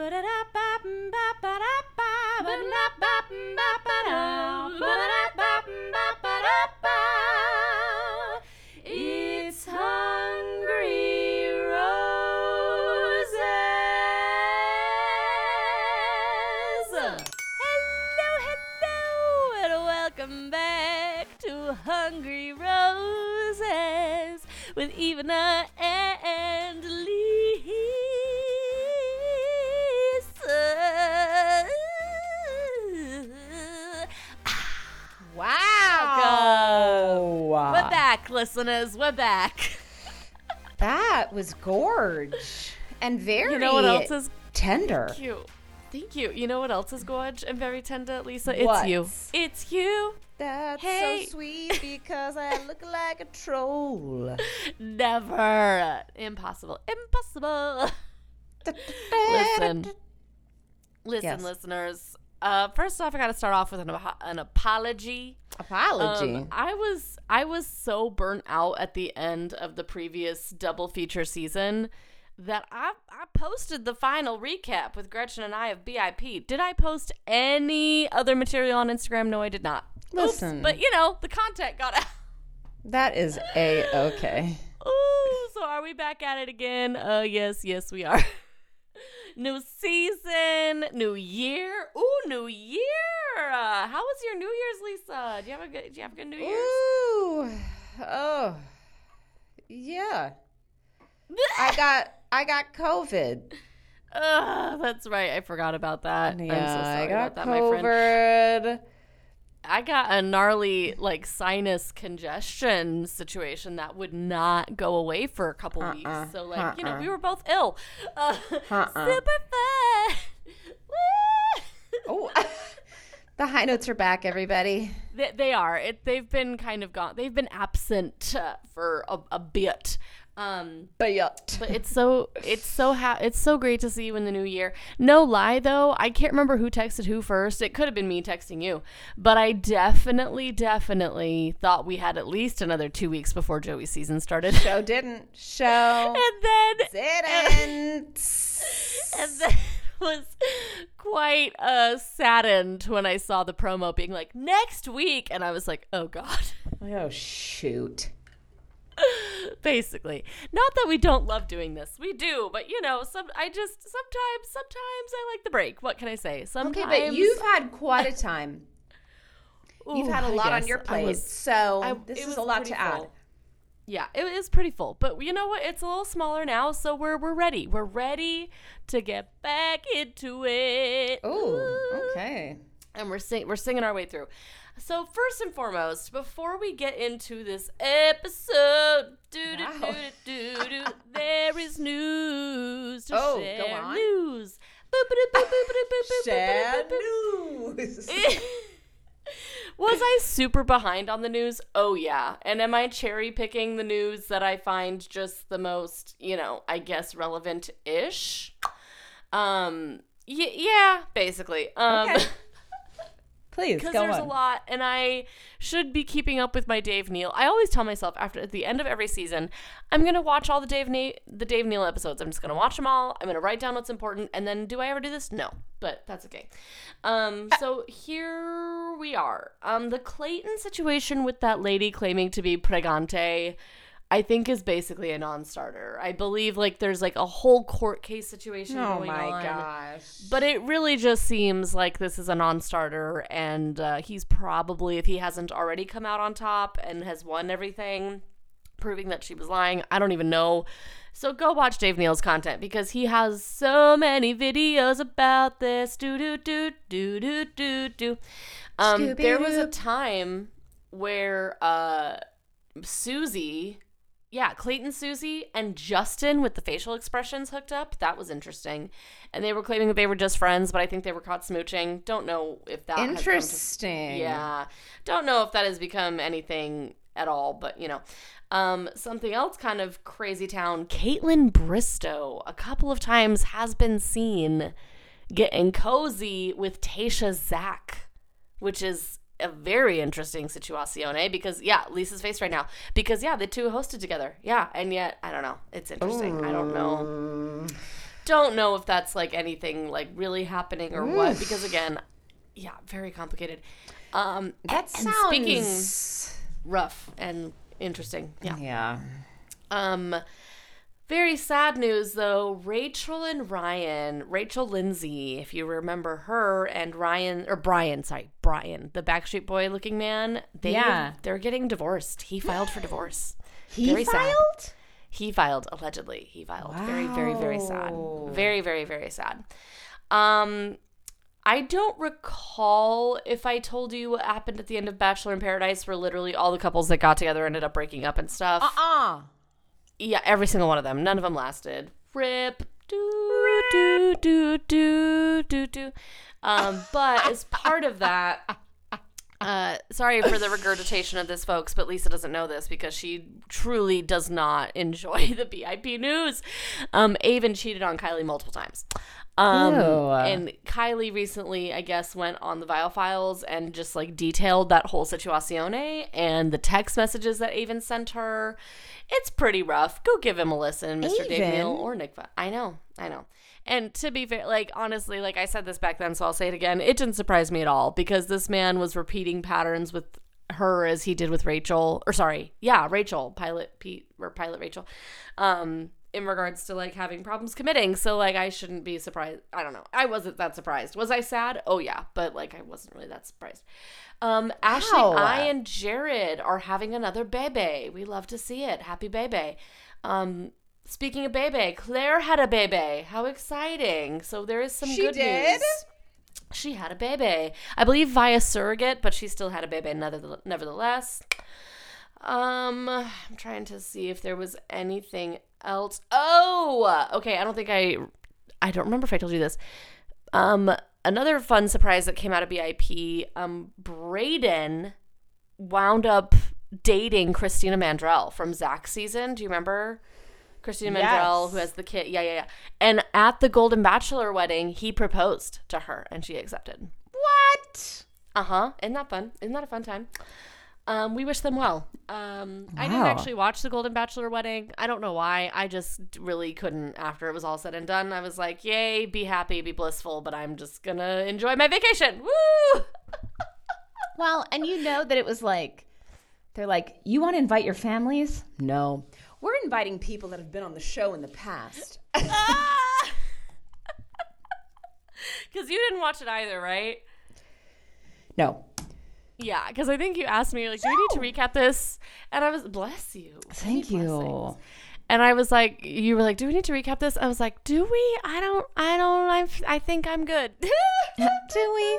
It's listeners. We're back. That was gorge and very You know what else is tender. cute? Thank you. You know what else is gorge and very tender, Lisa? It's What? you. It's you. That's Hey. so sweet because I look like a troll. Never. Impossible. Impossible. Listen. Listen, Yes. listeners. Uh, first off, I got to start off with an, an apology. Apology. Um, I was I was so burnt out at the end of the previous double feature season that I I posted the final recap with Gretchen and I of BIP. Did I post any other material on Instagram? No, I did not. Oops, Listen. but you know the content got out. that is a okay. Ooh, so are we back at it again? Uh, yes, yes, we are. new season, new year. Ooh, new year. How was your New Year's, Lisa? Do you have a good? Do you have a good New Year's? Ooh. Oh. Yeah. I got I got COVID. Ugh, that's right. I forgot about that. Yeah, I'm so sorry I got about that, my friend. I got a gnarly like sinus congestion situation that would not go away for a couple Uh-uh, weeks. So like, you know, uh-uh. we were both ill. Uh, Uh-uh. Super fun. Oh. the high notes are back, everybody. They, they are. It, they've been kind of gone. They've been absent uh, for a, a bit. Um, But but it's so it's so ha- it's so great to see you in the new year. No lie though, I can't remember who texted who first. It could have been me texting you, but I definitely definitely thought we had at least another two weeks before Joey's season started. show didn't. Show and then didn't. and then was quite uh saddened when I saw the promo being like next week, and I was like, oh god. Oh shoot. basically not that we don't love doing this we do but you know some i just sometimes sometimes i like the break what can i say sometimes Okay, but you've had quite a time. You've had a lot on your plate, was- so I- this it is was a lot to add. full. yeah it is pretty full but you know what it's a little smaller now so we're we're ready we're ready to get back into it Oh, Ooh. okay. And we're sing- we're singing our way through. So first and foremost, before we get into this episode, Wow. there is news to Oh, go share. on. News. News. Was I super behind on the news? Oh yeah. And am I cherry picking the news that I find just the most, you know, I guess relevant ish? Um y- yeah, basically. Um Okay. Please because there's on. a lot and i should be keeping up with my dave neal i always tell myself after at the end of every season i'm gonna watch all the dave neal the dave neal episodes. I'm just gonna watch them all. I'm gonna write down what's important and then do i ever do this? No but that's okay. Um so here we are. Um the clayton situation with that lady claiming to be pregante I think is basically a non-starter. I believe like there's like a whole court case situation Oh going my on. gosh. But it really just seems like this is a non starter, and uh, he's probably, if he hasn't already come out on top and has won everything, proving that she was lying, I don't even know. So go watch Dave Neal's content because he has so many videos about this. Do, do, do, do, do, do, do. Um, there was a time where uh, Susie yeah, Clayton, Susie, and Justin with the facial expressions hooked up. That was interesting. And they were claiming that they were just friends, but I think they were caught smooching. Don't know if that has to- Interesting. yeah. Don't know if that has become anything at all, but you know. Um, something else kind of crazy town. Kaitlyn Bristowe a couple of times has been seen getting cozy with Tayshia Zack, which is a very interesting situazione because yeah, Lisa's face right now. Because yeah, the two hosted together. Yeah, and yet I don't know. It's interesting. I don't know. don't know if that's like anything like really happening or what because again, yeah, very complicated. Um, That sounds. speaking rough and interesting. Yeah. Yeah. Um, very sad news though. Rachel and Ryan, Rachel Lindsay, if you remember her, and Ryan or Brian, sorry, Brian, the Backstreet Boy looking man. They Yeah. they're getting divorced. He filed for divorce. He Very sad. filed. He filed allegedly. He filed. Very, very, very sad. Very, very, very sad. Um, I don't recall if I told you what happened at the end of Bachelor in Paradise, where literally all the couples that got together ended up breaking up and stuff. Uh-uh. Yeah, every single one of them. None of them lasted. Rip. Do do do do do do. Um, but as part of that, uh, sorry for the regurgitation of this, folks, but Lisa doesn't know this because she truly does not enjoy the BIP news. Um, Aven cheated on Kylee multiple times. Um, and Kylee recently, I guess, went on the Viall Files and just like detailed that whole situazione and the text messages that Aven sent her. It's pretty rough. Go give him a listen, Mr. Dave Neal or Nick. Va- I know, I know. And to be fair, like honestly, like I said this back then, so I'll say it again. It didn't surprise me at all because this man was repeating patterns with her as he did with Rachel, or sorry, yeah, Rachel, pilot Pete or pilot Rachel, um, in regards to like having problems committing. So like I shouldn't be surprised. I don't know. I wasn't that surprised. Was I sad? Oh yeah, but like I wasn't really that surprised. Um, Ashley, I and Jared are having another baby. We love to see it. Happy baby. Um, speaking of baby, Claire had a baby. How exciting! So there is some She good did? news. She had a baby. I believe via surrogate, but she still had a baby nevertheless. Um, I'm trying to see if there was anything else. Oh, okay. I don't think I. I don't remember if I told you this. Um, another fun surprise that came out of BIP. Um, Brayden wound up dating Christina Mandrell from Zach's season. Do you remember? Christina Mandrell, Yes. who has the kid. Yeah, yeah, yeah. And at the Golden Bachelor wedding, he proposed to her and she accepted. What? Uh huh. Isn't that fun? Isn't that a fun time? Um, we wish them well. Um, I didn't actually watch the Golden Bachelor wedding. I don't know why. I just really couldn't after it was all said and done. I was like, yay, be happy, be blissful, but I'm just gonna enjoy my vacation. Woo! Well, and you know that it was like, they're like, you want to invite your families? No. We're inviting people that have been on the show in the past. Because you didn't watch it either, right? No. Yeah, because I think you asked me, like, do we need to recap this? And I was, bless you. Thank you. blessings. And I was like, you were like, do we need to recap this? I was like, do we? I don't, I don't, I, I think I'm good. do Do we?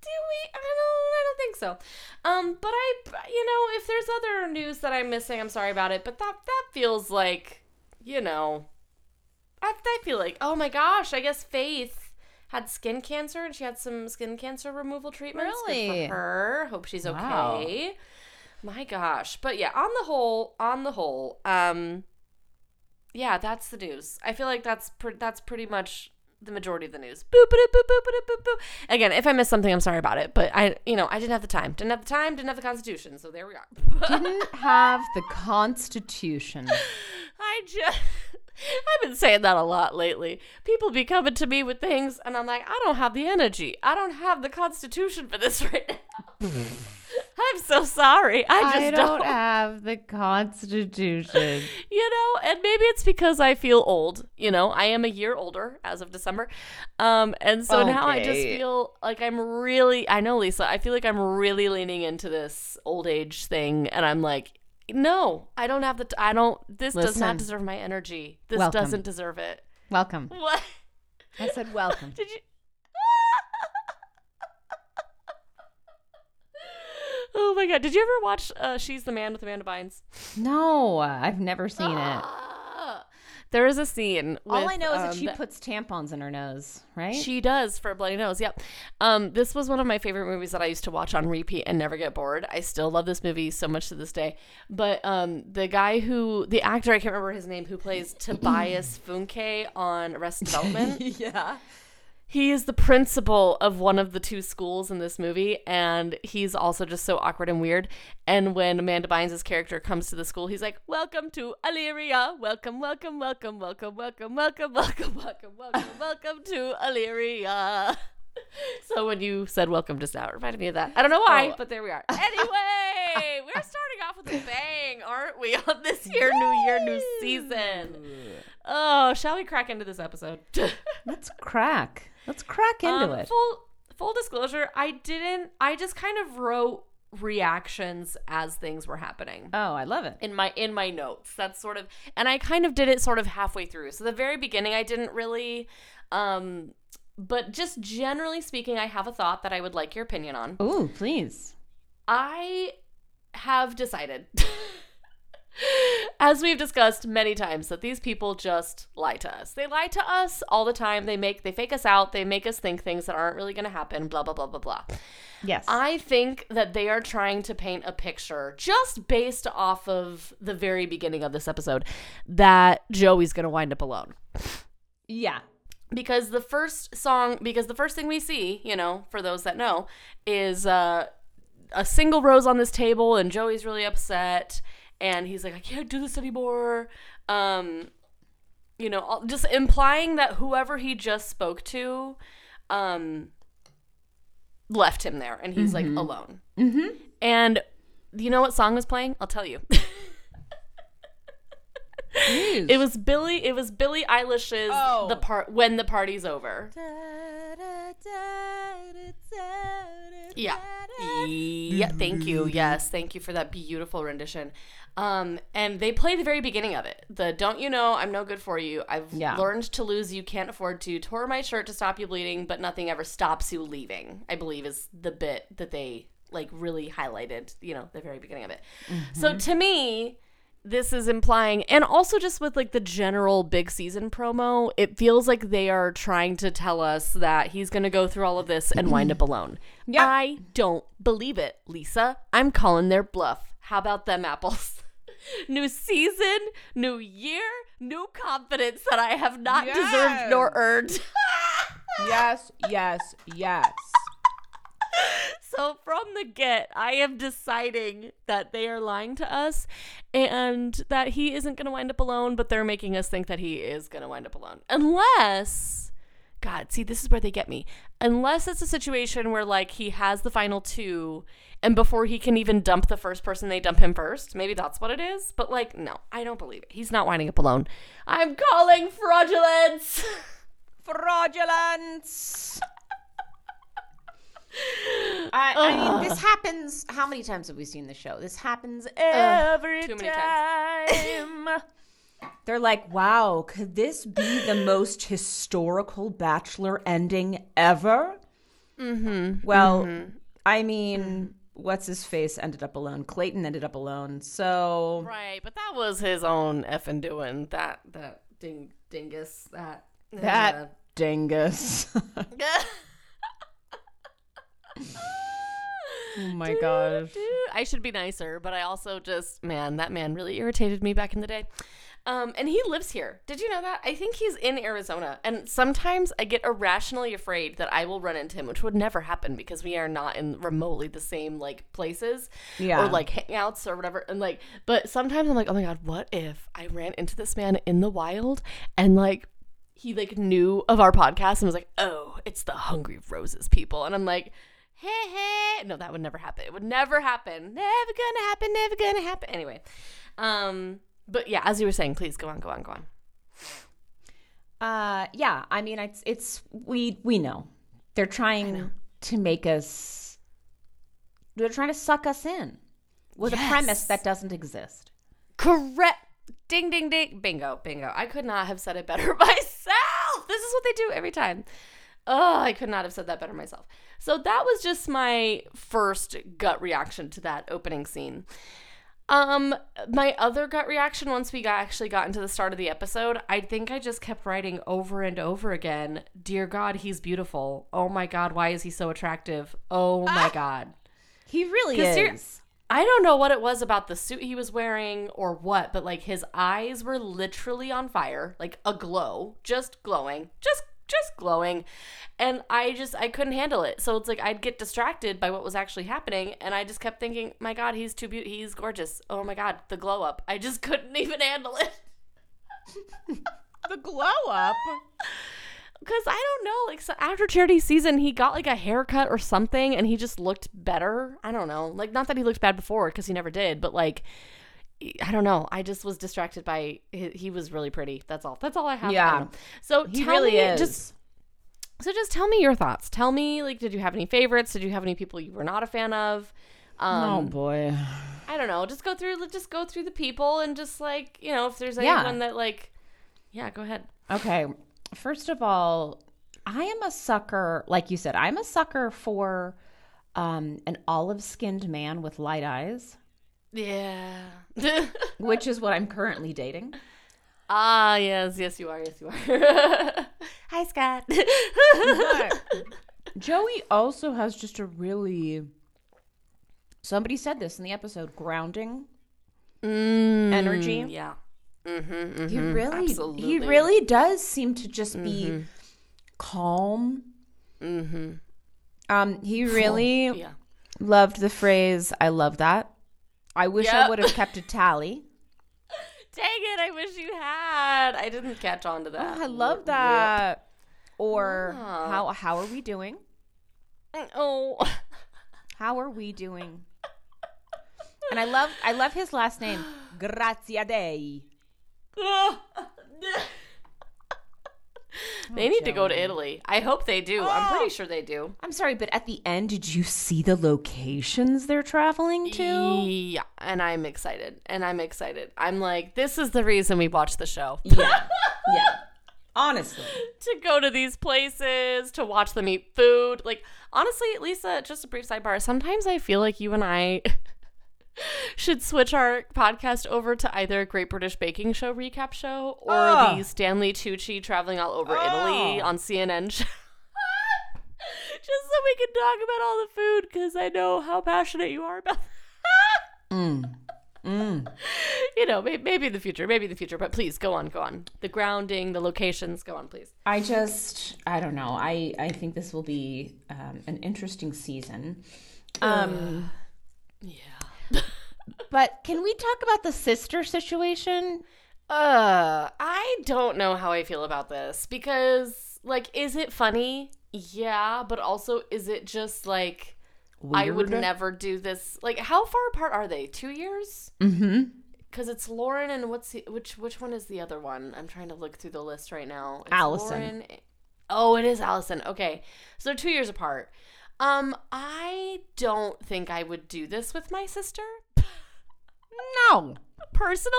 Do we? I don't, I don't think so. Um, but I, you know, if there's other news that I'm missing, I'm sorry about it. But that, that feels like, you know, I, I feel like, oh my gosh, I guess Faith had skin cancer and she had some skin cancer removal treatments. Good Really? for her. Hope she's Wow. okay. My gosh. But yeah, on the whole, on the whole, um yeah, that's the news. I feel like that's pre- that's pretty much the majority of the news. Boop boop boop boop boop boop boop. Again, if I missed something, I'm sorry about it. But I, you know, I didn't have the time. Didn't have the time. Didn't have the Constitution. So there we are. Didn't have the Constitution. I just. Been saying that a lot lately. People be coming to me with things, and I'm like, I don't have the energy. I don't have the constitution for this right now. I'm so sorry. I just I don't. don't have the Constitution. you know, and maybe it's because I feel old. You know, I am a year older as of December, um, and so now I just feel like I'm really. I know, Lisa. I feel like I'm really leaning into this old age thing, and I'm like. No, I don't have the. T- I don't. This does not deserve my energy. This Welcome. doesn't deserve it. Welcome. What? I said welcome. Did you? oh my god! Did you ever watch uh, "She's the Man" with Amanda Bynes? No, I've never seen it. There is a scene. All I know is that um, she puts tampons in her nose, right? She does for a bloody nose. Yep. Um, this was one of my favorite movies that I used to watch on repeat and never get bored. I still love this movie so much to this day. But um, the guy who, the actor, I can't remember his name, who plays Tobias Funke on Arrested Development. yeah. He is the principal of one of the two schools in this movie, and he's also just so awkward and weird. And when Amanda Bynes' character comes to the school, he's like, "Welcome to Illyria. Welcome, welcome, welcome, welcome, welcome, welcome, welcome, welcome, welcome, welcome to Illyria." So when you said welcome just now, it reminded me of that. I don't know why, Oh. but there we are. Anyway, we're starting off with a bang, aren't we? On this year, new year, new season. Oh, shall we crack into this episode? Let's crack. Let's crack into Um, it. Full full disclosure, I didn't. I just kind of wrote reactions as things were happening Oh, I love it. in my in my notes. That's sort of, and I kind of did it sort of halfway through. So the very beginning, I didn't really. Um, but just generally speaking, I have a thought that I would like your opinion on. Ooh, please. I have decided, as we've discussed many times, that these people just lie to us. They lie to us all the time. They make they fake us out. They make us think things that aren't really going to happen. Blah blah blah blah blah. Yes. I think that they are trying to paint a picture just based off of the very beginning of this episode that Joey's going to wind up alone yeah. because the first song because the first thing we see you know for those that know is uh a single rose on this table and joey's really upset and he's like i can't do this anymore. Um you know just implying that whoever he just spoke to um left him there and he's like alone. Mm-hmm. and you know what song was playing? I'll tell you it was billy it was billie eilish's Oh. the part when the party's over Yeah. Yeah, thank you. Yes, thank you for that beautiful rendition. Um, and they play the very beginning of it. The "Don't you know I'm no good for you? I've Yeah. learned to lose you, can't afford to. Tore my shirt to stop you bleeding, but nothing ever stops you leaving." I believe is the bit that they like really highlighted. You know, the very beginning of it. So to me, this is implying and also just with like the general big season promo it feels like they are trying to tell us that he's going to go through all of this and wind up alone. Yeah. i don't believe it lisa. I'm calling their bluff. How about them apples? New season new year new confidence that i have not deserved nor earned. Yes, yes, yes. So from the get, I am deciding that they are lying to us and that he isn't going to wind up alone, but they're making us think that he is going to wind up alone. Unless, God, see, this is where they get me. Unless it's a situation where, like, he has the final two and before he can even dump the first person, they dump him first. Maybe that's what it is. But, like, no, I don't believe it. He's not winding up alone. I'm calling fraudulence. Fraudulence. I, I mean, this happens. How many times have we seen the show? This happens every too many time. They're like, wow, could this be the most historical Bachelor ending ever? Mm-hmm. Well, I mean, what's his face ended up alone? Clayton ended up alone. So, Right, but that was his own effing doing. That that ding dingus that that dingus. oh my gosh. I should be nicer, but I also just man, that man really irritated me back in the day. Um, and he lives here. Did you know that? I think he's in Arizona. And sometimes I get irrationally afraid that I will run into him, which would never happen because we are not in remotely the same like places Yeah. or like hangouts or whatever. And like, but sometimes I'm like, oh my god, what if I ran into this man in the wild and like he like knew of our podcast and was like, oh, it's the Hungry Roses people, and I'm like. Hey, hey. No, that would never happen. It would never happen. Never gonna happen. Never gonna happen. Anyway, um, but yeah, as you were saying, please go on, go on, go on. Uh, yeah. I mean, it's it's we we know they're trying to make us. They're trying to suck us in with a premise that doesn't exist. Correct. Ding, ding, ding. Bingo, bingo. I could not have said it better myself. This is what they do every time. Oh, I could not have said that better myself. So that was just my first gut reaction to that opening scene. Um, my other gut reaction once we got actually got into the start of the episode, I think I just kept writing over and over again, "Dear God, he's beautiful. Oh my God, why is he so attractive? Oh my God." He really is. I don't know what it was about the suit he was wearing or what, but like his eyes were literally on fire, like aglow, just glowing, just just glowing. And I just I couldn't handle it. So it's like I'd get distracted by what was actually happening and I just kept thinking, "My god, he's too beautiful. He's gorgeous. Oh my god, the glow up." I just couldn't even handle it. the glow up. Cause I don't know, like so after Charity season, he got like a haircut or something, and he just looked better. I don't know, like not that he looked bad before, because he never did, but like I don't know. I just was distracted by he, he was really pretty. That's all. That's all I have. Yeah. So He tell really me, is. Just so just tell me your thoughts. Tell me like, did you have any favorites? Did you have any people you were not a fan of? Um, oh boy. I don't know. Just go through. Let Just go through the people and just like you know if there's Yeah. anyone that like, yeah, go ahead. Okay. First of all, I am a sucker, like you said, I'm a sucker for um, an olive skinned man with light eyes, Yeah. which is what I'm currently dating. Ah, yes, yes, you are. Yes, you are. Hi, Scott. Joey also has just a really. Somebody said this in the episode grounding energy. Mm, yeah. Mm-hmm, He really, he really does seem to just be calm. Mm-hmm. Um, he really Yeah. loved the phrase "I love that." I wish I would have kept a tally. Dang it! I wish you had. I didn't catch on to that. Oh, I love that. Or Ah. how how are we doing? Oh. How are we doing? And I love I love his last name, Graziadei. Oh, they need to go to Italy. I hope they do. I'm Oh. pretty sure they do. I'm sorry, but at the end, did you see the locations they're traveling to? Yeah, and I'm excited. And I'm excited. I'm like, this is the reason we watch the show. Yeah, yeah. Honestly, to go to these places, to watch them eat food. Like, honestly, Lisa, just a brief sidebar. Sometimes I feel like you and I should switch our podcast over to either Great British Baking Show recap show or Oh. the Stanley Tucci traveling all over Italy Oh. on CNN show. just so we can talk about all the food because I know how passionate you are about you know, may- maybe in the future, maybe in the future, but please go on, go on. The grounding, the locations, go on, please. I just I don't know. I I think this will be um, an interesting season. Um, Yeah. But can we talk about the sister situation? Uh, I don't know how I feel about this because, like, is it funny? Yeah, but also, is it just like I would never do this? Like, how far apart are they? Two years? Mm-hmm. Because it's Lauren and what's the, which which one is the other one? I'm trying to look through the list right now. It's Allison. Lauren- Oh, it is Allison. Okay, so they're two years apart. Um, I don't think I would do this with my sister. No. personally.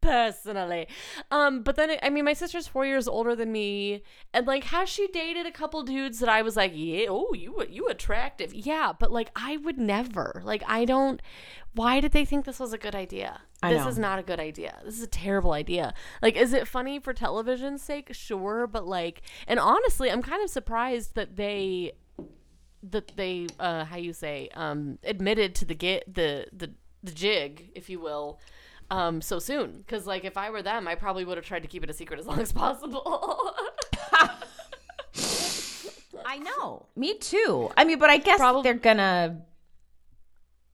Personally. Um but then i mean my sister's four years older than me. And like has she dated a couple dudes that i was like yeah oh you you attractive. Yeah but like i would never. Like i don't why did they think this was a good idea? I this know. is not a good idea. This is a terrible idea. Like is it funny for television's sake? Sure but like and honestly i'm kind of surprised that they that they uh how you say um admitted to the get the the the jig if you will um so soon because like if i were them i probably would have tried to keep it a secret as long as possible I know. Me too. I mean, but I guess Probab- they're gonna.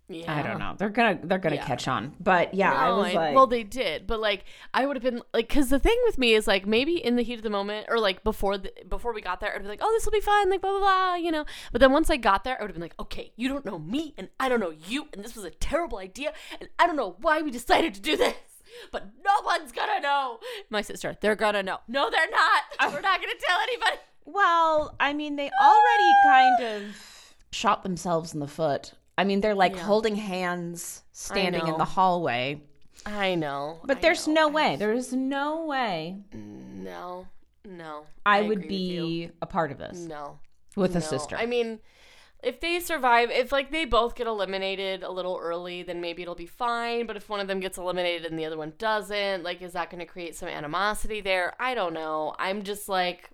Yeah I don't know. They're gonna. They're gonna Yeah. catch on. But yeah, I No, was like. well, they did, but like I would have been like, because the thing with me is like maybe in the heat of the moment or like before the before we got there, I'd be like, oh, this will be fun, like blah blah blah, you know. But then once I got there, I would have been like, okay, you don't know me, and I don't know you, and this was a terrible idea, and I don't know why we decided to do this. But no one's gonna know. My sister, they're gonna know. No, they're not. We're not gonna tell anybody. well, I mean, they already kind of shot themselves in the foot. I mean, they're like Yeah. holding hands, standing in the hallway. I know. But I there's know. no way. There is no way no, no. I, agree would be a part of this no. with a sister. I mean, if they survive, if like they both get eliminated a little early, then maybe it'll be fine. But if one of them gets eliminated and the other one doesn't, like, is that going to create some animosity there? I don't know. I'm just like,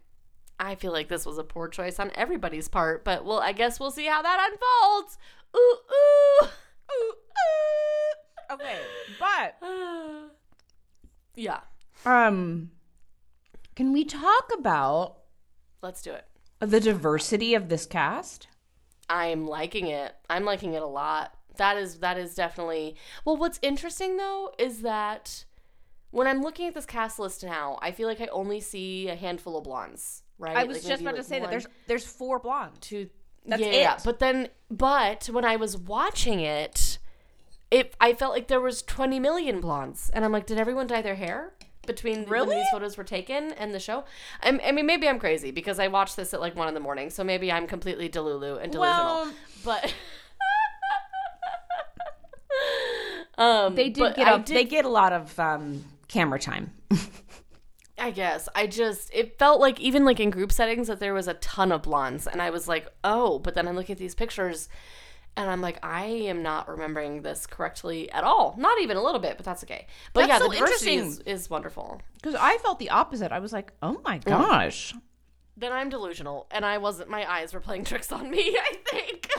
I feel like this was a poor choice on everybody's part. But well, I guess we'll see how that unfolds. Ooh, ooh, ooh, ooh. okay, but yeah. um, can we talk about Let's do it. The diversity of this cast. I'm liking it. I'm liking it a lot. That is that is definitely well. What's interesting though is that when I'm looking at this cast list now, I feel like I only see a handful of blondes. Right? I was Like, just about to like, say that there's there's four blondes. two. That's yeah, yeah. But then, but when I was watching it, it I felt like there was 20 million blondes, and I'm like, did everyone dye their hair? Between when these photos were taken and the show, I, I mean, maybe I'm crazy because I watched this at like one in the morning, so maybe I'm completely delulu and delusional. Well, but um They did get a, they get a lot of um, camera time. I guess. I just it felt like even like in group settings that there was a ton of blondes and I was like oh but then I look at these pictures and I'm like I am not remembering this correctly at all. Not even a little bit but that's okay. But That's yeah so the diversity is, interesting. is wonderful. Because I felt the opposite. I was like, oh my gosh. then I'm delusional and I wasn't my eyes were playing tricks on me I think.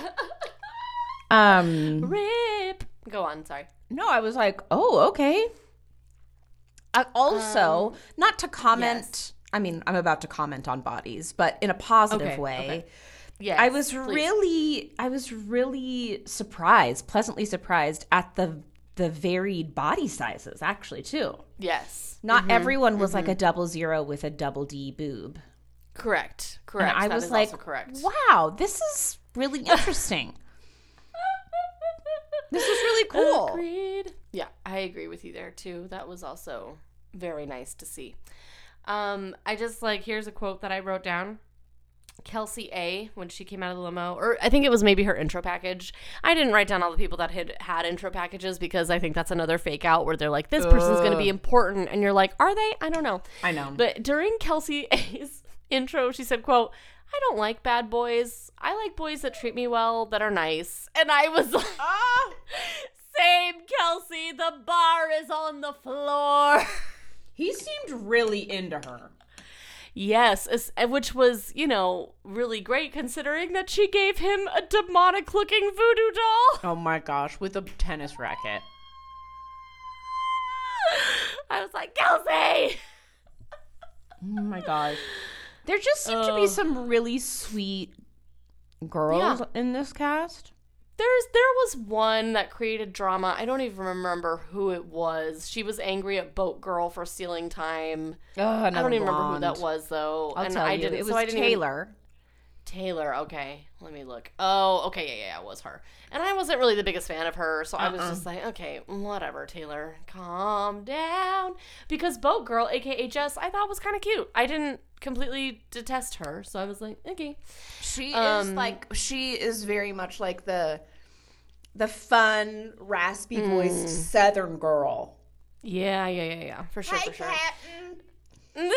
Um, rip. Go on sorry. No, I was like, oh, okay. I also, um, not to comment. yes. I mean, I'm about to comment on bodies, but in a positive Okay, way. okay. yes I was please. really, I was really surprised, pleasantly surprised at the the varied body sizes. Actually, too. yes Not mm-hmm, everyone was like mm-hmm. a double zero with a double D boob. correct And correct I That was like, correct wow, this is really interesting. this is really cool. Agreed. Yeah, I agree with you there too. That was also very nice to see. Um, I just like here's a quote that I wrote down. Kelsey A when she came out of the limo, or I think it was maybe her intro package. I didn't write down all the people that had had intro packages because I think that's another fake out where they're like, this person's going to be important, and you're like, are they? I don't know. I know. But during Kelsey A's intro, she said, quote, I don't like bad boys. I like boys that treat me well, that are nice. And I was like, Ah! same, Kelsey. The bar is on the floor. He seemed really into her. yes, which was, you know, really great considering that she gave him a demonic looking voodoo doll. Oh my gosh, with a tennis racket. I was like, Kelsey! Oh my gosh. There just seem to be some really sweet girls in this cast. There's there was one that created drama. I don't even remember who it was. She was angry at Boat Girl for stealing time. I don't even remember who that was though. I'll and tell I you, didn't it was so I didn't even- Taylor. Taylor, okay. Let me look. Oh, okay, yeah, yeah, yeah, it was her. And I wasn't really the biggest fan of her, so I was just like, okay, whatever, Taylor. Calm down. Because Boat Girl, aka Jess, I thought was kind of cute. I didn't completely detest her, so I was like, okay. She is Um, like she is very much like the the fun, raspy voiced Mm. Southern girl. Yeah, yeah, yeah, yeah, for sure, for sure.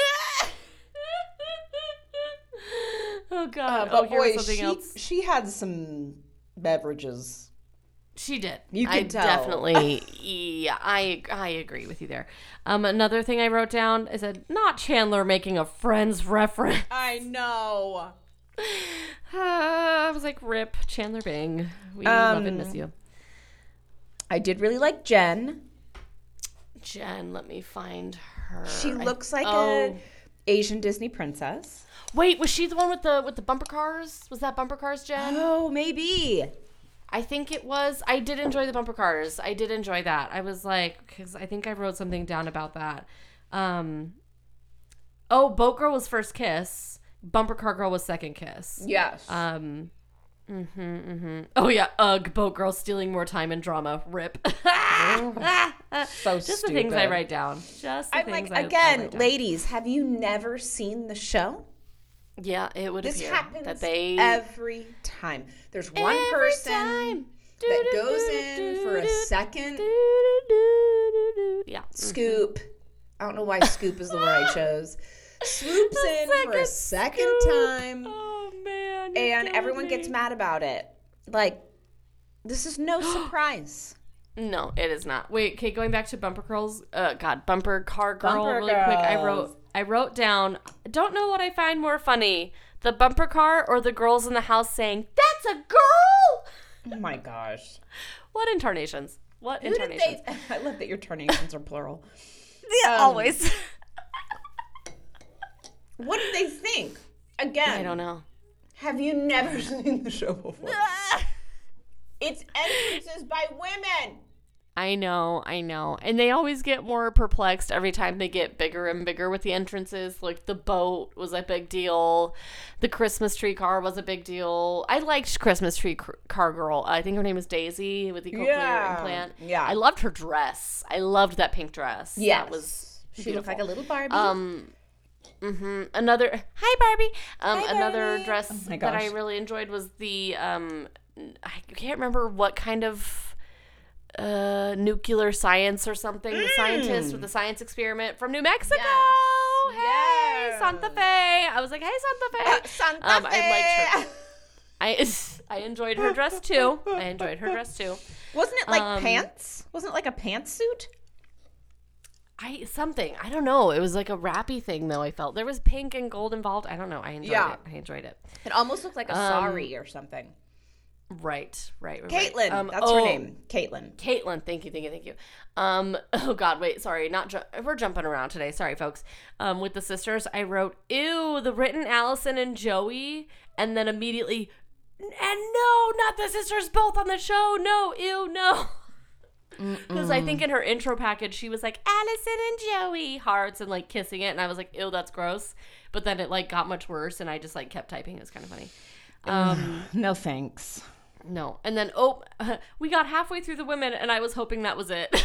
oh god. Uh, oh, but here's boy, something she, else. she had some beverages. She did. You I can tell. definitely. yeah, I I agree with you there. Um, another thing I wrote down is that not Chandler making a Friends reference. I know. I was like, rip Chandler Bing. We love and miss Um, you, I did really like Jen. Jen. Let me find her. She looks like oh. a Asian Disney princess. Wait, was she the one with the with the bumper cars? Was that bumper cars, Jen? Oh, maybe. I think it was. I did enjoy the bumper cars. I did enjoy that. I was like, because I think I wrote something down about that. Um, oh, Boat Girl was first kiss. Bumper car girl was second kiss. Yes. Um, mm-hmm, mm-hmm. Oh yeah, ugh, Boat Girl stealing more time and drama. Rip. so Just the things I write down. Just the I'm things like, I, I again, write down. ladies, have you never seen the show? Yeah, it would This appear happens that they every time. There's one Every person time. that goes in for a second. Yeah. scoop. I don't know why scoop is the word I chose. Swoops The in for a second scoop. time, Oh man. and everyone me. gets mad about it. Like, this is no surprise. No, it is not. Wait, okay, going back to bumper girls. Uh, God, bumper car girl. Bumper really quick, I girls. wrote. I wrote down. Don't know what I find more funny: the bumper car or the girls in the house saying "That's a girl." Oh my gosh. What intonations? What Who they? I love that your ternations are plural. Yeah, um, always. What did they think? Again, I don't know. Have you never seen the show before? it's entrances by women. I know, I know. And they always get more perplexed every time they get bigger and bigger with the entrances. Like the boat was a big deal. The Christmas tree car was a big deal. I liked Christmas tree car girl. I think her name was Daisy with the cochlear Yeah, implant. yeah. I loved her dress. I loved that pink dress. Yeah. That was She looked like a little Barbie. Um, hmm Another hi Barbie. Um, Hi, another Barbie. dress Oh that I really enjoyed was the um, I can't remember what kind of uh nuclear science or something. The scientist with the science experiment from New Mexico. Mm. Yes. Hey, Yes. Santa Fe. I was like, hey Santa Fe. Uh, Santa Um, I liked her. Fe. I I enjoyed her dress too. I enjoyed her dress too. Wasn't it like Um, pants? Wasn't it like a pantsuit? I something I don't know. It was like a rappy thing though. I felt there was pink and gold involved. I don't know. I enjoyed Yeah. it. I enjoyed it. It almost looked like a Um, sari or something. Right, right, right. Caitlin, right. Um, that's oh, her name. Caitlin. Caitlin, thank you, thank you, thank you. Um, oh God, wait, sorry, not ju- we're jumping around today. Sorry, folks. Um, with the sisters, I wrote, "Ew," the written Allison and Joey, and then immediately, and no, not the sisters, both on the show. No, ew, no. Because I think in her intro package, she was like Allison and Joey hearts and like kissing it, and I was like, "Ew, that's gross." But then it like got much worse, and I just like kept typing. It was kind of funny. Um, No thanks. no. And then, oh, we got halfway through the women, and I was hoping that was it.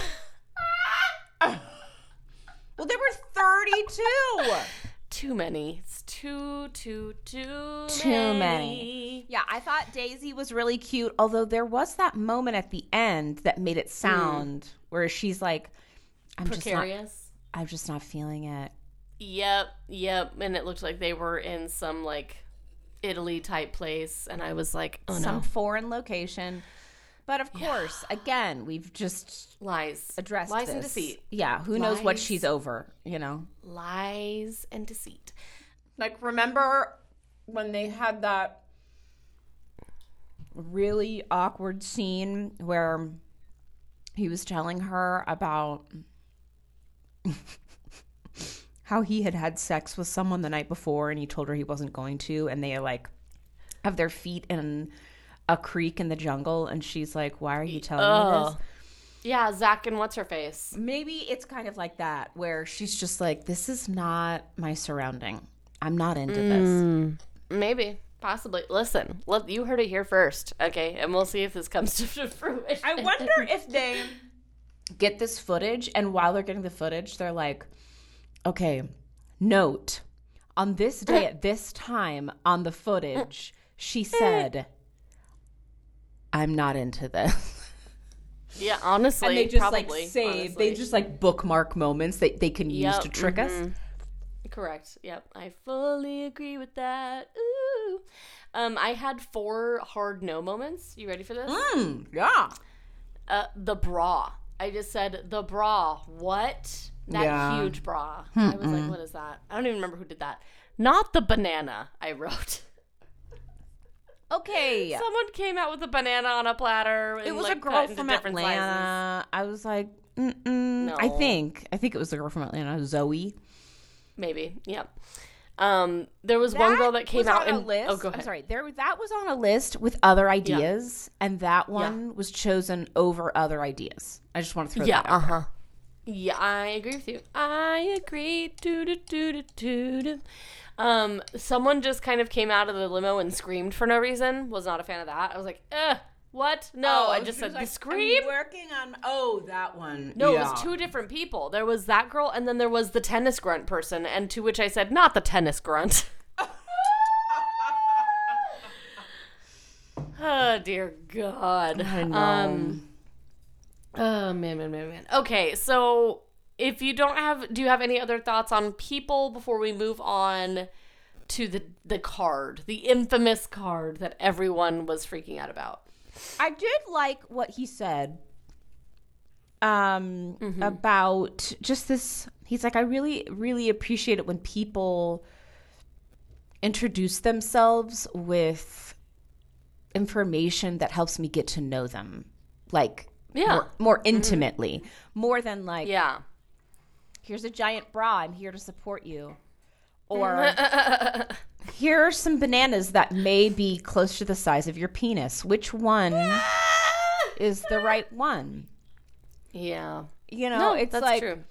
Well, there were 32. too many. It's too, too, too, Too many. yeah, I thought Daisy was really cute, although there was that moment at the end that made it mm. sound where she's like, I'm just not, Precarious. I'm just not feeling it. Yep, yep. And it looked like they were in some like Italy type place, and I was like, oh Some foreign location. But of course, again, we've just lies, addressed lies and deceit, Yeah, who knows what she's over, you know? lies and deceit. Like, remember when they had that really awkward scene where he was telling her about how he had had sex with someone the night before and he told her he wasn't going to, and they like have their feet in a creek in the jungle, and she's like, Why are you telling me this? Yeah, Zach and what's her face? Maybe it's kind of like that, where she's just like, This is not my surrounding. I'm not into this. Mm. Maybe, possibly. Listen, let, you heard it here first, okay? And we'll see if this comes to fruition. I wonder if they get this footage and while they're getting the footage, they're like, okay, note on this day at this time on the footage, she said, I'm not into this. Yeah, honestly, And they just probably, like save, honestly. they just like bookmark moments that they can use Yep, to trick us. Mm-hmm. Correct. Yep, I fully agree with that. Ooh. Um, I had four hard no moments. You ready for this? Mm, yeah. Uh, the bra. I just said the bra. What? That Yeah. huge bra. I was like, what is that? I don't even remember who did that. Not the banana. I wrote. Okay. Someone came out with a banana on a platter. it was like, a girl from different sizes. Atlanta. I was like, Mm-mm. No. I think, I think it was the girl from Atlanta, Zoe. Maybe. Yep. Um, there was one girl that came out and list. oh, go I'm ahead. sorry. There that was on a list with other ideas, and that one was chosen over other ideas. I just want to throw Yeah. that out. Uh huh. Yeah, I agree with you. I agree. Do do do do do do. Um, someone just kind of came out of the limo and screamed for no reason. Was not a fan of that. I was like, ugh, what? No, I just said the scream. working on. Oh, that one. No, it was two different people. There was that girl, and then there was the tennis grunt person. And to which I said, not the tennis grunt. oh dear God. I know. Um, oh man, man, man, man. Okay, so if you don't have, do you have any other thoughts on people before we move on to the the card, the infamous card that everyone was freaking out about? I did like what he said um Mm-hmm. about just this he's like I really really appreciate it when people introduce themselves with information that helps me get to know them like Yeah. more, more intimately more than like Yeah. here's a giant bra i'm here to support you Or here are some bananas that may be close to the size of your penis. Which one is the right one? yeah. You know, No, it's that's like true.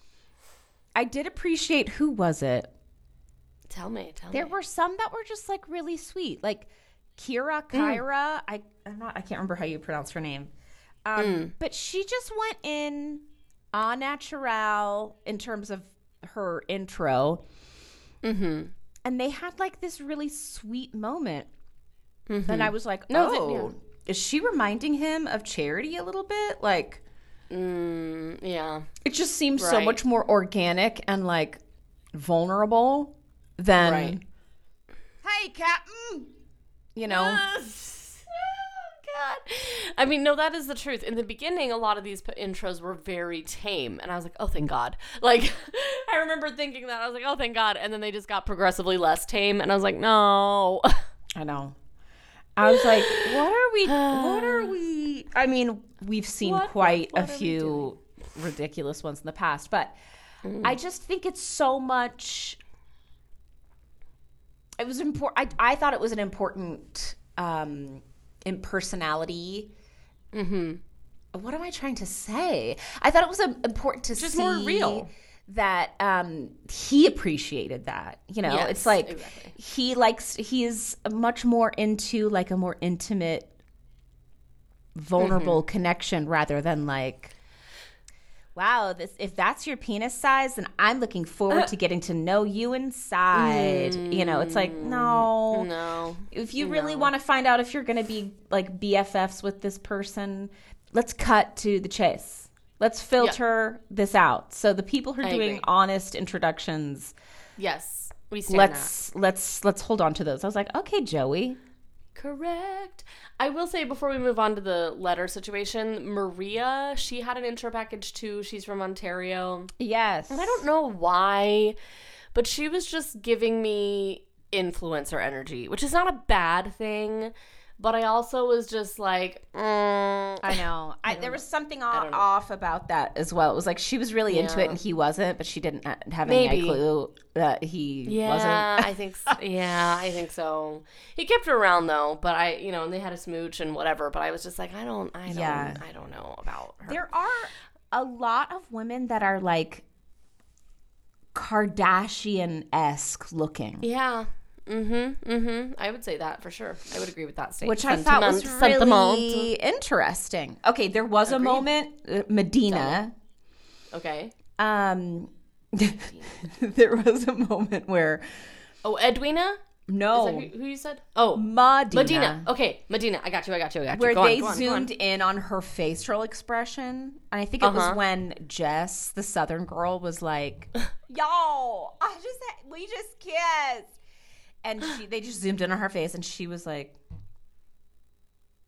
I did appreciate who was it? Tell me, tell There me. were some that were just like really sweet, like Kira Kyra. I I'm not I can't remember how you pronounce her name, um, but she just went in au natural in terms of her intro, Mm-hmm. and they had like this really sweet moment, and I was like, No, oh, that- yeah. is she reminding him of Charity a little bit? Like Mm, yeah. it just seems so much more organic and like vulnerable than Right. hey captain you know God. I mean, no, that is the truth. In the beginning, a lot of these intros were very tame, and I was like, "Oh, thank God!" Like, I remember thinking that I was like, "Oh, thank God!" And then they just got progressively less tame, and I was like, "No." i know i was like what are we what are we i mean we've seen What- quite what a few ridiculous ones in the past but Mm. i just think it's so much it was important I, I thought it was an important um impersonality mm-hmm. what am I trying to say? I thought it was um, important to Just see more real. That um, he appreciated that. You know, Yes, it's like exactly. he likes he's much more into like a more intimate, vulnerable Mm-hmm. connection rather than like. Wow, this if that's your penis size, then I'm looking forward to getting to know you inside. You know, it's like no, No. if you really want to find out if you're going to be like BFFs with this person, let's cut to the chase. Let's filter this out. So the people who are I doing agree. honest introductions, Yes, we stand that. let's let's let's hold on to those. I was like, okay, Joey. Correct. I will say before we move on to the letter situation, Maria, she had an intro package too. She's from Ontario. Yes. And I don't know why, but she was just giving me influencer energy, which is not a bad thing. But I also was just like, mm, I know. I, there was something don't off, about that as well. It was like she was really into it and he wasn't, but she didn't ha- have any Maybe. clue that he yeah, wasn't. I think, yeah, I think so. He kept her around though, but I, you know, and they had a smooch and whatever. But I was just like, I don't, I don't, Yeah. I don't know about her. There are a lot of women that are like Kardashian esque looking, Yeah. Mm-hmm. Mm-hmm. I would say that for sure. I would agree with that statement. which I thought was really interesting. Okay, there was a moment, uh, Madina. Okay. Um, there was a moment where Oh, Edwina? Is no, that who, who you said? Oh, Madina, Madina. Okay, Madina. I got you. I got you. I got you. where Go they go on, go on. zoomed in on her facial expression. And I think it Uh-huh. was when Jess, the Southern girl, was like, "Y'all, I just we just kissed," and she they just zoomed in on her face, and she was like,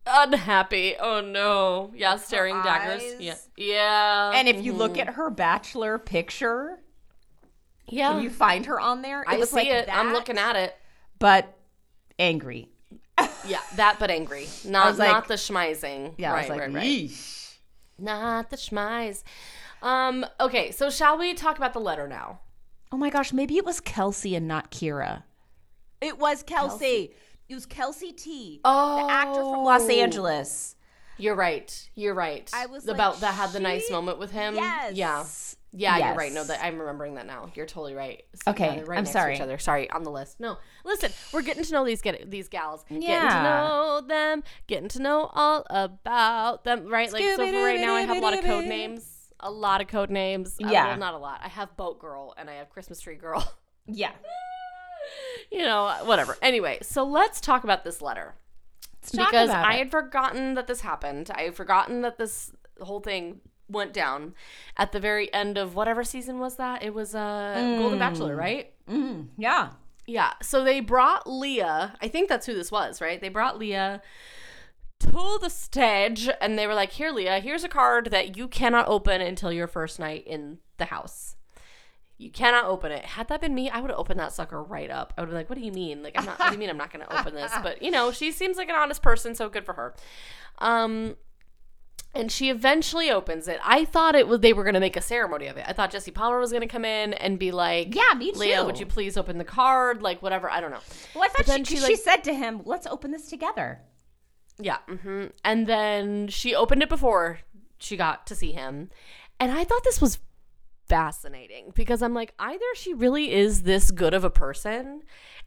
unhappy. Oh no. Yeah, staring daggers. eyes. Yeah. Yeah. and if you mhm. look at her bachelor picture, yeah, can you find her on there? It I see like it. I'm looking at it. but angry. Yeah, that but angry. Not like- not the schmizing. Yeah, right, I was like, right, right. "Yeesh." Not the schmize. Um. Okay. So shall we talk about the letter now? Oh my gosh, maybe it was Kelsey and not Kira. It was Kelsey. It was Kelsey T, Oh, the actor from Los Angeles. You're right. You're right. I was about like, that had the nice moment with him. Yes. Yeah. Yeah, you're right. No, that I'm remembering that now. You're totally right. So, Okay, yeah, right I'm sorry. Each other. Sorry, on the list. No, listen, we're getting to know these get these gals. Yeah. Getting to know them. Getting to know all about them. Right. Like so. For right now, I have a lot of code names. A lot of code names. Uh, Yeah. well, not a lot. I have boat girl and I have Christmas tree girl. Yeah. you know, whatever. Anyway, so let's talk about this letter Let's because I it. had forgotten that this happened. I had forgotten that this whole thing went down at the very end of whatever season was that? It was uh Golden Bachelor, right? Mm, yeah. Yeah. So they brought Leah. I think that's who this was, right? They brought Leah to the stage and they were like, "Here, Leah, here's a card that you cannot open until your first night in the house." You cannot open it. Had that been me, I would have opened that sucker right up. I would be like, "What do you mean? Like, I'm not. what do you mean I'm not going to open this?" But you know, she seems like an honest person, so good for her. Um, And she eventually opens it. I thought it was they were gonna make a ceremony of it. I thought Jesse Palmer was gonna come in and be like, Yeah, me too. Leah, would you please open the card? Like whatever. I don't know. Well, I thought she, she, she, said to him, "Let's open this together." Yeah. hmm And then she opened it before she got to see him. And I thought this was fascinating because I'm like, either she really is this good of a person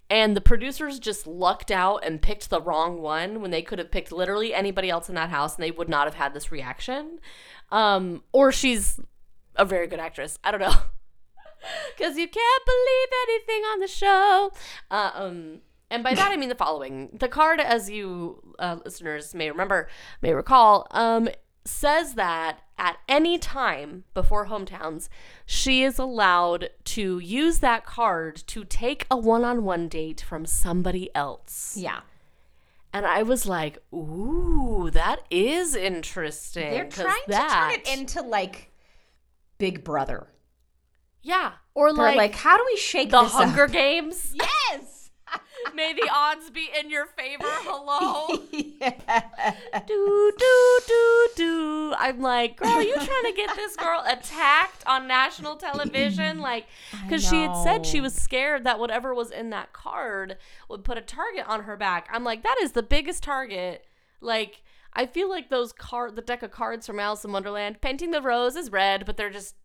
and the producers just lucked out and picked the wrong one when they could have picked literally anybody else in that house and they would not have had this reaction. Um, or she's a very good actress. I don't know. Because you can't believe anything on the show. Uh, um, and by that I mean the following: the card, as you uh, listeners may remember, may recall, um, says that at any time before hometowns, she is allowed to use that card to take a one-on-one date from somebody else. Yeah, And I was like, "Ooh, that is interesting." they're trying that, to turn it into like Big Brother. yeah, or They're like, like, how do we shake the Hunger up? Games. Yes. May the odds be in your favor. Hello. yeah. do do do do. I'm like, girl, you trying to get this girl attacked on national television? Like, because she had said she was scared that whatever was in that card would put a target on her back. I'm like, that is the biggest target. Like, I feel like those card, the deck of cards from Alice in Wonderland, painting the rose is red, but they're just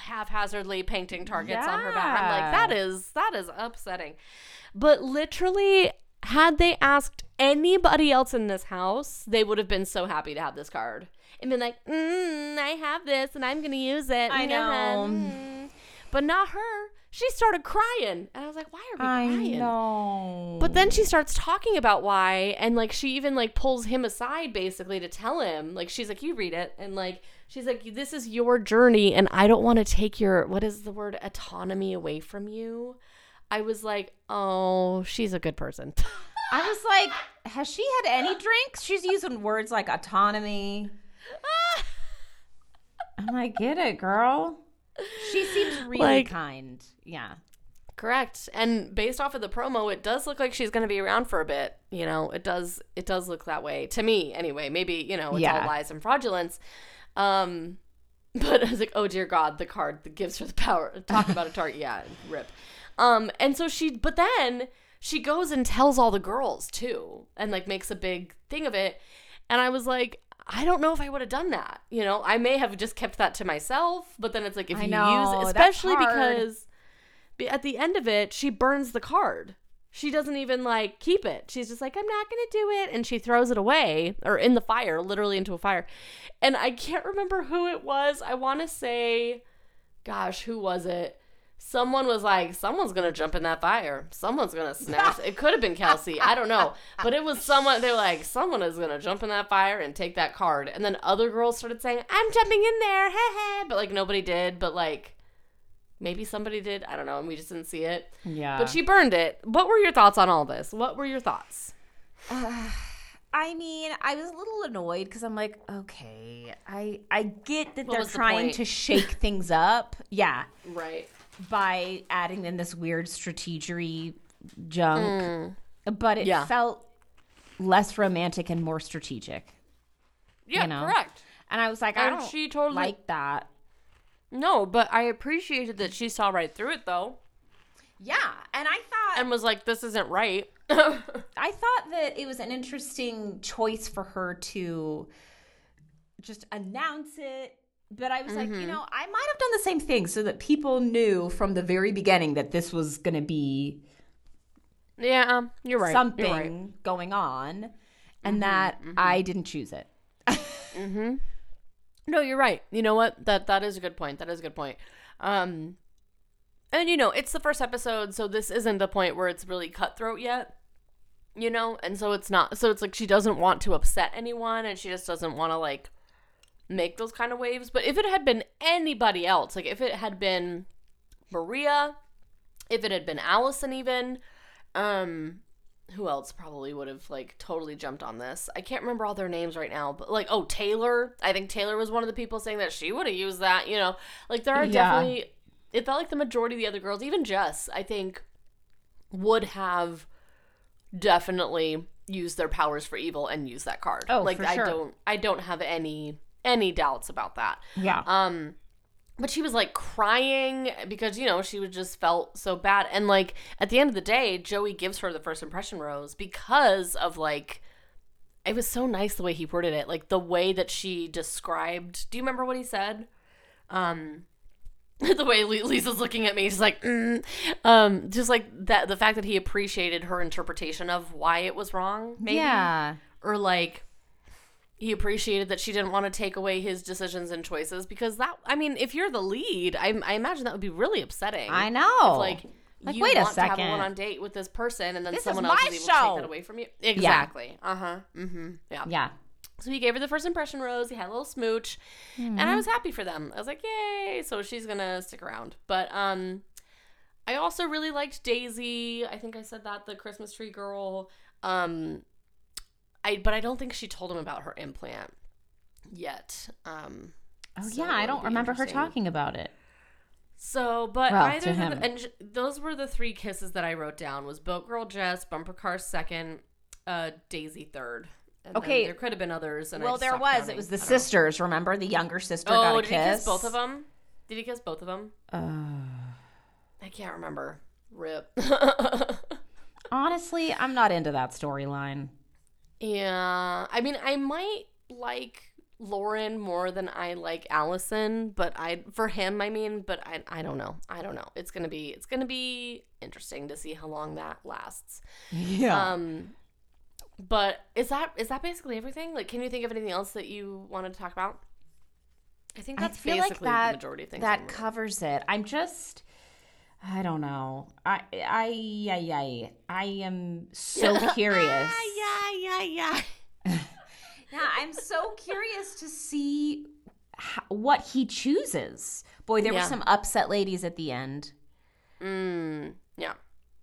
haphazardly painting targets on her back. I'm like, that is that is upsetting. But literally, had they asked anybody else in this house, they would have been so happy to have this card and been like, mm, "I have this, and I'm gonna use it." I know. Mm. But not her. She started crying, and I was like, "Why are we I crying?" know. But then she starts talking about why, and like she even like pulls him aside basically to tell him, like she's like, "You read it," and like she's like, "This is your journey, and I don't want to take your what is the word autonomy away from you." I was like, "Oh, she's a good person." I was like, has she had any drinks? She's using words like autonomy. I'm like, get it, girl. She seems really Like- kind. Yeah. Correct. And based off of the promo, it does look like she's going to be around for a bit. You know, it does. It does look that way to me, anyway. Maybe you know, it's Yeah. all lies and fraudulence. Um, but I was like, oh dear God, the card that gives her the power. Talk about a target. Yeah, rip. Um, and so she, but then she goes and tells all the girls too, and like makes a big thing of it. And I was like. I don't know if I would have done that. You know, I may have just kept that to myself, but then it's like if I you know, use, especially because at the end of it, she burns the card. She doesn't even like keep it. She's just like, I'm not gonna do it, and she throws it away or in the fire, literally into a fire. And I can't remember who it was. I want to say, gosh, who was it? Someone was like, someone's gonna jump in that fire. Someone's gonna snatch. it could have been Kelsey. I don't know, but it was someone. They were like, someone is gonna jump in that fire and take that card. And then other girls started saying, I'm jumping in there, heh heh. But like nobody did. But like maybe somebody did. I don't know, and we just didn't see it. Yeah. But she burned it. What were your thoughts on all this? What were your thoughts? I mean, I was a little annoyed because I'm like, okay, I I get that What they're was the trying to shake things up. Yeah. Right. By adding in this weird strategery junk. Hmm. But it. Yeah. felt less romantic and more strategic. Yeah, You know? correct. And I was like, I And don't she totally- like that. No, but I appreciated that she saw right through it though, Yeah, and I thought and was like, "This isn't right." I thought that it was an interesting choice for her to just announce it. But I was like, Mm-hmm. you know, I might have done the same thing so that people knew from the very beginning that this was going to be yeah, um, you're right. something You're right. Mm-hmm, going on and that I didn't choose it. No, you're right. You know what? That that is a good point. That is a good point. Um, and you know, it's the first episode, so this isn't the point where it's really cutthroat yet. You know, and so it's not. So it's like she doesn't want to upset anyone, and she just doesn't want to like make those kind of waves. But if it had been anybody else, like if it had been Maria, if it had been Allison, even, um, who else probably would have like totally jumped on this? I can't remember all their names right now, but like oh Taylor, I think Taylor was one of the people saying that she would have used that. You know, like there are Yeah. definitely. It felt like the majority of the other girls, even Jess, I think, would have definitely used their powers for evil and used that card. Oh, like I sure. don't, I don't have any any doubts about that. Yeah. Um, but she was like crying because you know she was just felt so bad, and like at the end of the day, Joey gives her the first impression rose because of like. It was so nice the way he worded it, like the way that she described. Do you remember what he said? Um, the way Lisa's looking at me, she's like, mm. um, just like that. The fact that he appreciated her interpretation of why it was wrong, maybe, Yeah. or like he appreciated that she didn't want to take away his decisions and choices because that. I mean, if you're the lead, I, I imagine that would be really upsetting. I know. If, like. Like, you wait a want to have a one on date with this person, and then This is someone else is able to take that away from you. Exactly. Uh huh. Mm-hmm. Yeah. yeah. So he gave her the first impression rose. He had a little smooch, and I was happy for them. I was like, "Yay!" So she's gonna stick around. But um, I also really liked Daisy. I think I said that the Christmas tree girl. Um, I but I don't think she told him about her implant yet. Um, Oh so yeah, I don't remember her talking about it. So, but Well, either them, and j- those were the three kisses that I wrote down: was Boat Girl Jess, Bumper Car second, uh, Daisy third. And Okay. there could have been others. And Well, there was. counting. It was the don't know. sisters. Remember, the younger sister got Oh, a did kiss. he kiss both of them? Did he kiss both of them? Uh, I can't remember. Rip. honestly, I'm not into that storyline. Yeah, I mean, I might like Lauren more than I like Allison, but I for him, I mean, but I I don't know. I don't know. It's gonna be it's gonna be interesting to see how long that lasts. Yeah. Um, but is that is that basically everything? Like, can you think of anything else that you wanted to talk about? I think that's I feel basically like that, the majority of things. that covers it. I'm just, I don't know. I, I, I, I, I am so curious. yeah, yeah, yeah. Yeah, Yeah, I'm so curious to see ho- what he chooses. Boy, there Yeah. were some upset ladies at the end. Mm, yeah.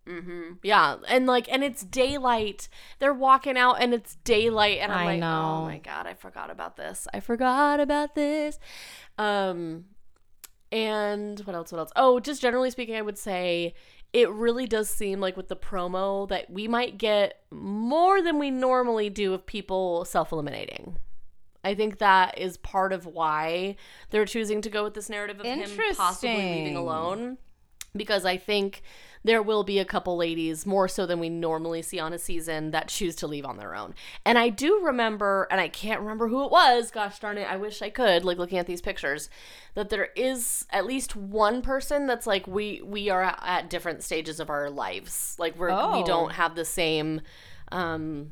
Mm-hmm. Yeah, and like, and it's daylight. They're walking out, and it's daylight, and I'm I like, know. oh my god, I forgot about this. I forgot about this. Um, and what else? What else? Oh, just generally speaking, I would say it really does seem like with the promo that we might get more than we normally do of people self-eliminating. I think that is part of why they're choosing to go with this narrative of him possibly leaving alone because I think there will be a couple ladies more so than we normally see on a season that choose to leave on their own. And I do remember, and I can't remember who it was, gosh darn it, I wish I could, like looking at these pictures, that there is at least one person that's like we we are at, different stages of our lives. Like we're we Oh. don't have the same um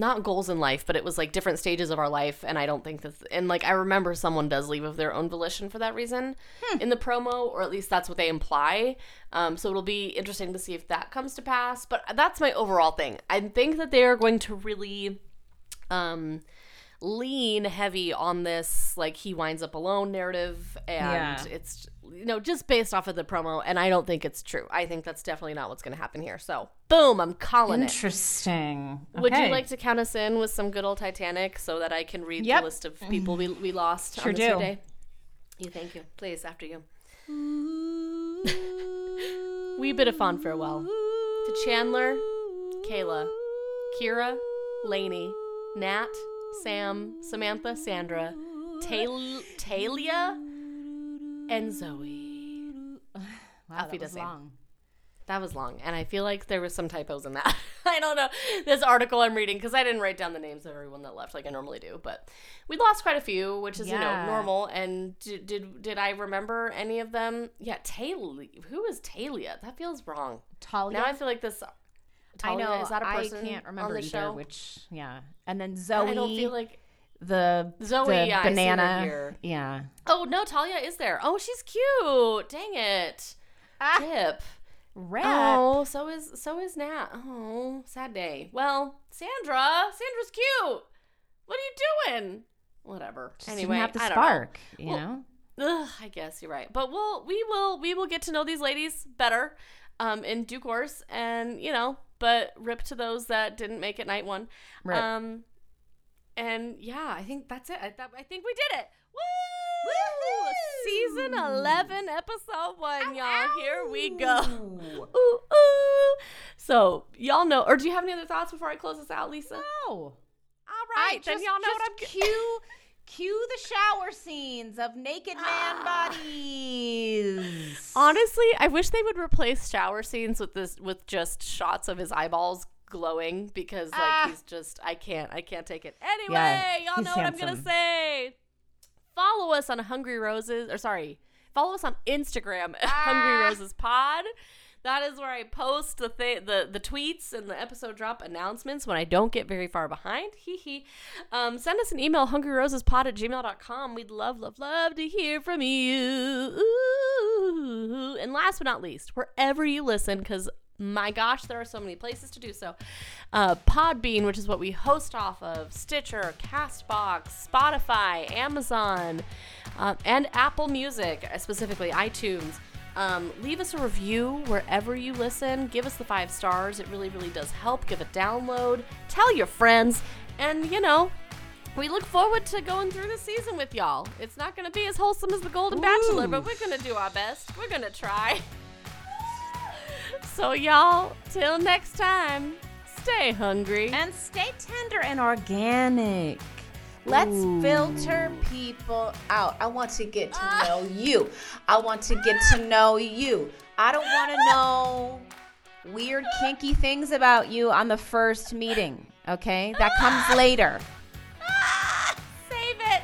not goals in life, but it was like different stages of our life. And I don't think that, and like I remember someone does leave of their own volition for that reason in the promo, or at least that's what they imply. Um, so it'll be interesting to see if that comes to pass. But that's my overall thing. I think that they are going to really um, lean heavy on this, like he winds up alone narrative. And Yeah. it's, you know, just based off of the promo. And I don't think it's true. I think that's definitely not what's going to happen here. So boom, I'm calling it. Interesting. Would you like to count us in with some good old Titanic so that I can read Yep. the list of people we, we lost Sure on this do. day? You thank you. Please, after you. We bid a fond farewell to Chandler, Kayla, Kira, Lainey, Nat, Sam, Samantha, Sandra, Tal- Talia, and mm. Zoe. Wow, Auf that was long. That was long, and I feel like there was some typos in that. I don't know this article I'm reading because I didn't write down the names of everyone that left like I normally do, but we lost quite a few, which is you know normal. And did, did did I remember any of them? Yeah, Talia. Who is Talia? That feels wrong. Talia. Now I feel like this. I know. Is that a person I can't remember on the either. show? Which, yeah. And then Zoe. I don't feel like. The Zoe, the yeah, I see her banana. here. Yeah. Oh no, Talia is there. Oh, she's cute. Dang it. Ah, Tip. Oh, so is so is Nat. Oh, sad day. Well, Sandra, Sandra's cute. What are you doing? Whatever. Just anyway, have the don't know. spark. You Well, know. Ugh, I guess you're right. But we'll we will we will get to know these ladies better um in due course and you know, but rip to those that didn't make it night one. Rip. Um and yeah, I think that's it. I I think we did it. Woo! Woo! Season 11 episode 1, y'all. Here we go. Ooh. Ooh. So, y'all know or do you have any other thoughts before I close this out, Lisa? No. All right, I then just, y'all know what I'm cue Cue the shower scenes of naked man bodies. Honestly, I wish they would replace shower scenes with this with just shots of his eyeballs glowing because like Ah. he's just I can't I can't take it. Anyway, Yeah, y'all know what I'm gonna say. Follow us on Hungry Roses or sorry, follow us on Instagram at Hungry Ah. Roses Pod. That is where I post the th- the the tweets and the episode drop announcements when I don't get very far behind. Hee hee. Um, send us an email, hungryrosespod at gmail.com. We'd love, love, love to hear from you. Ooh. And last but not least, wherever you listen, because my gosh, there are so many places to do so. Uh, Podbean, which is what we host off of, Stitcher, Castbox, Spotify, Amazon, uh, and Apple Music, specifically iTunes. Um, leave us a review wherever you listen. Give us the five stars. It really, really does help. Give a download. Tell your friends. And, you know, we look forward to going through the season with y'all. It's not going to be as wholesome as The Golden Bachelor, but we're going to do our best. We're going to try. So, y'all, till next time, stay hungry. And stay tender and organic. Let's filter people out. I want to get to know you. I want to get to know you. I don't want to know weird, kinky things about you on the first meeting. Okay? That comes later. Save it.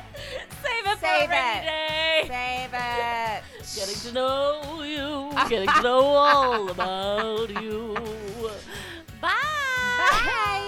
Save it Save for a rainy day. Save it. Getting to know you. Getting to know all about you. Bye. Bye.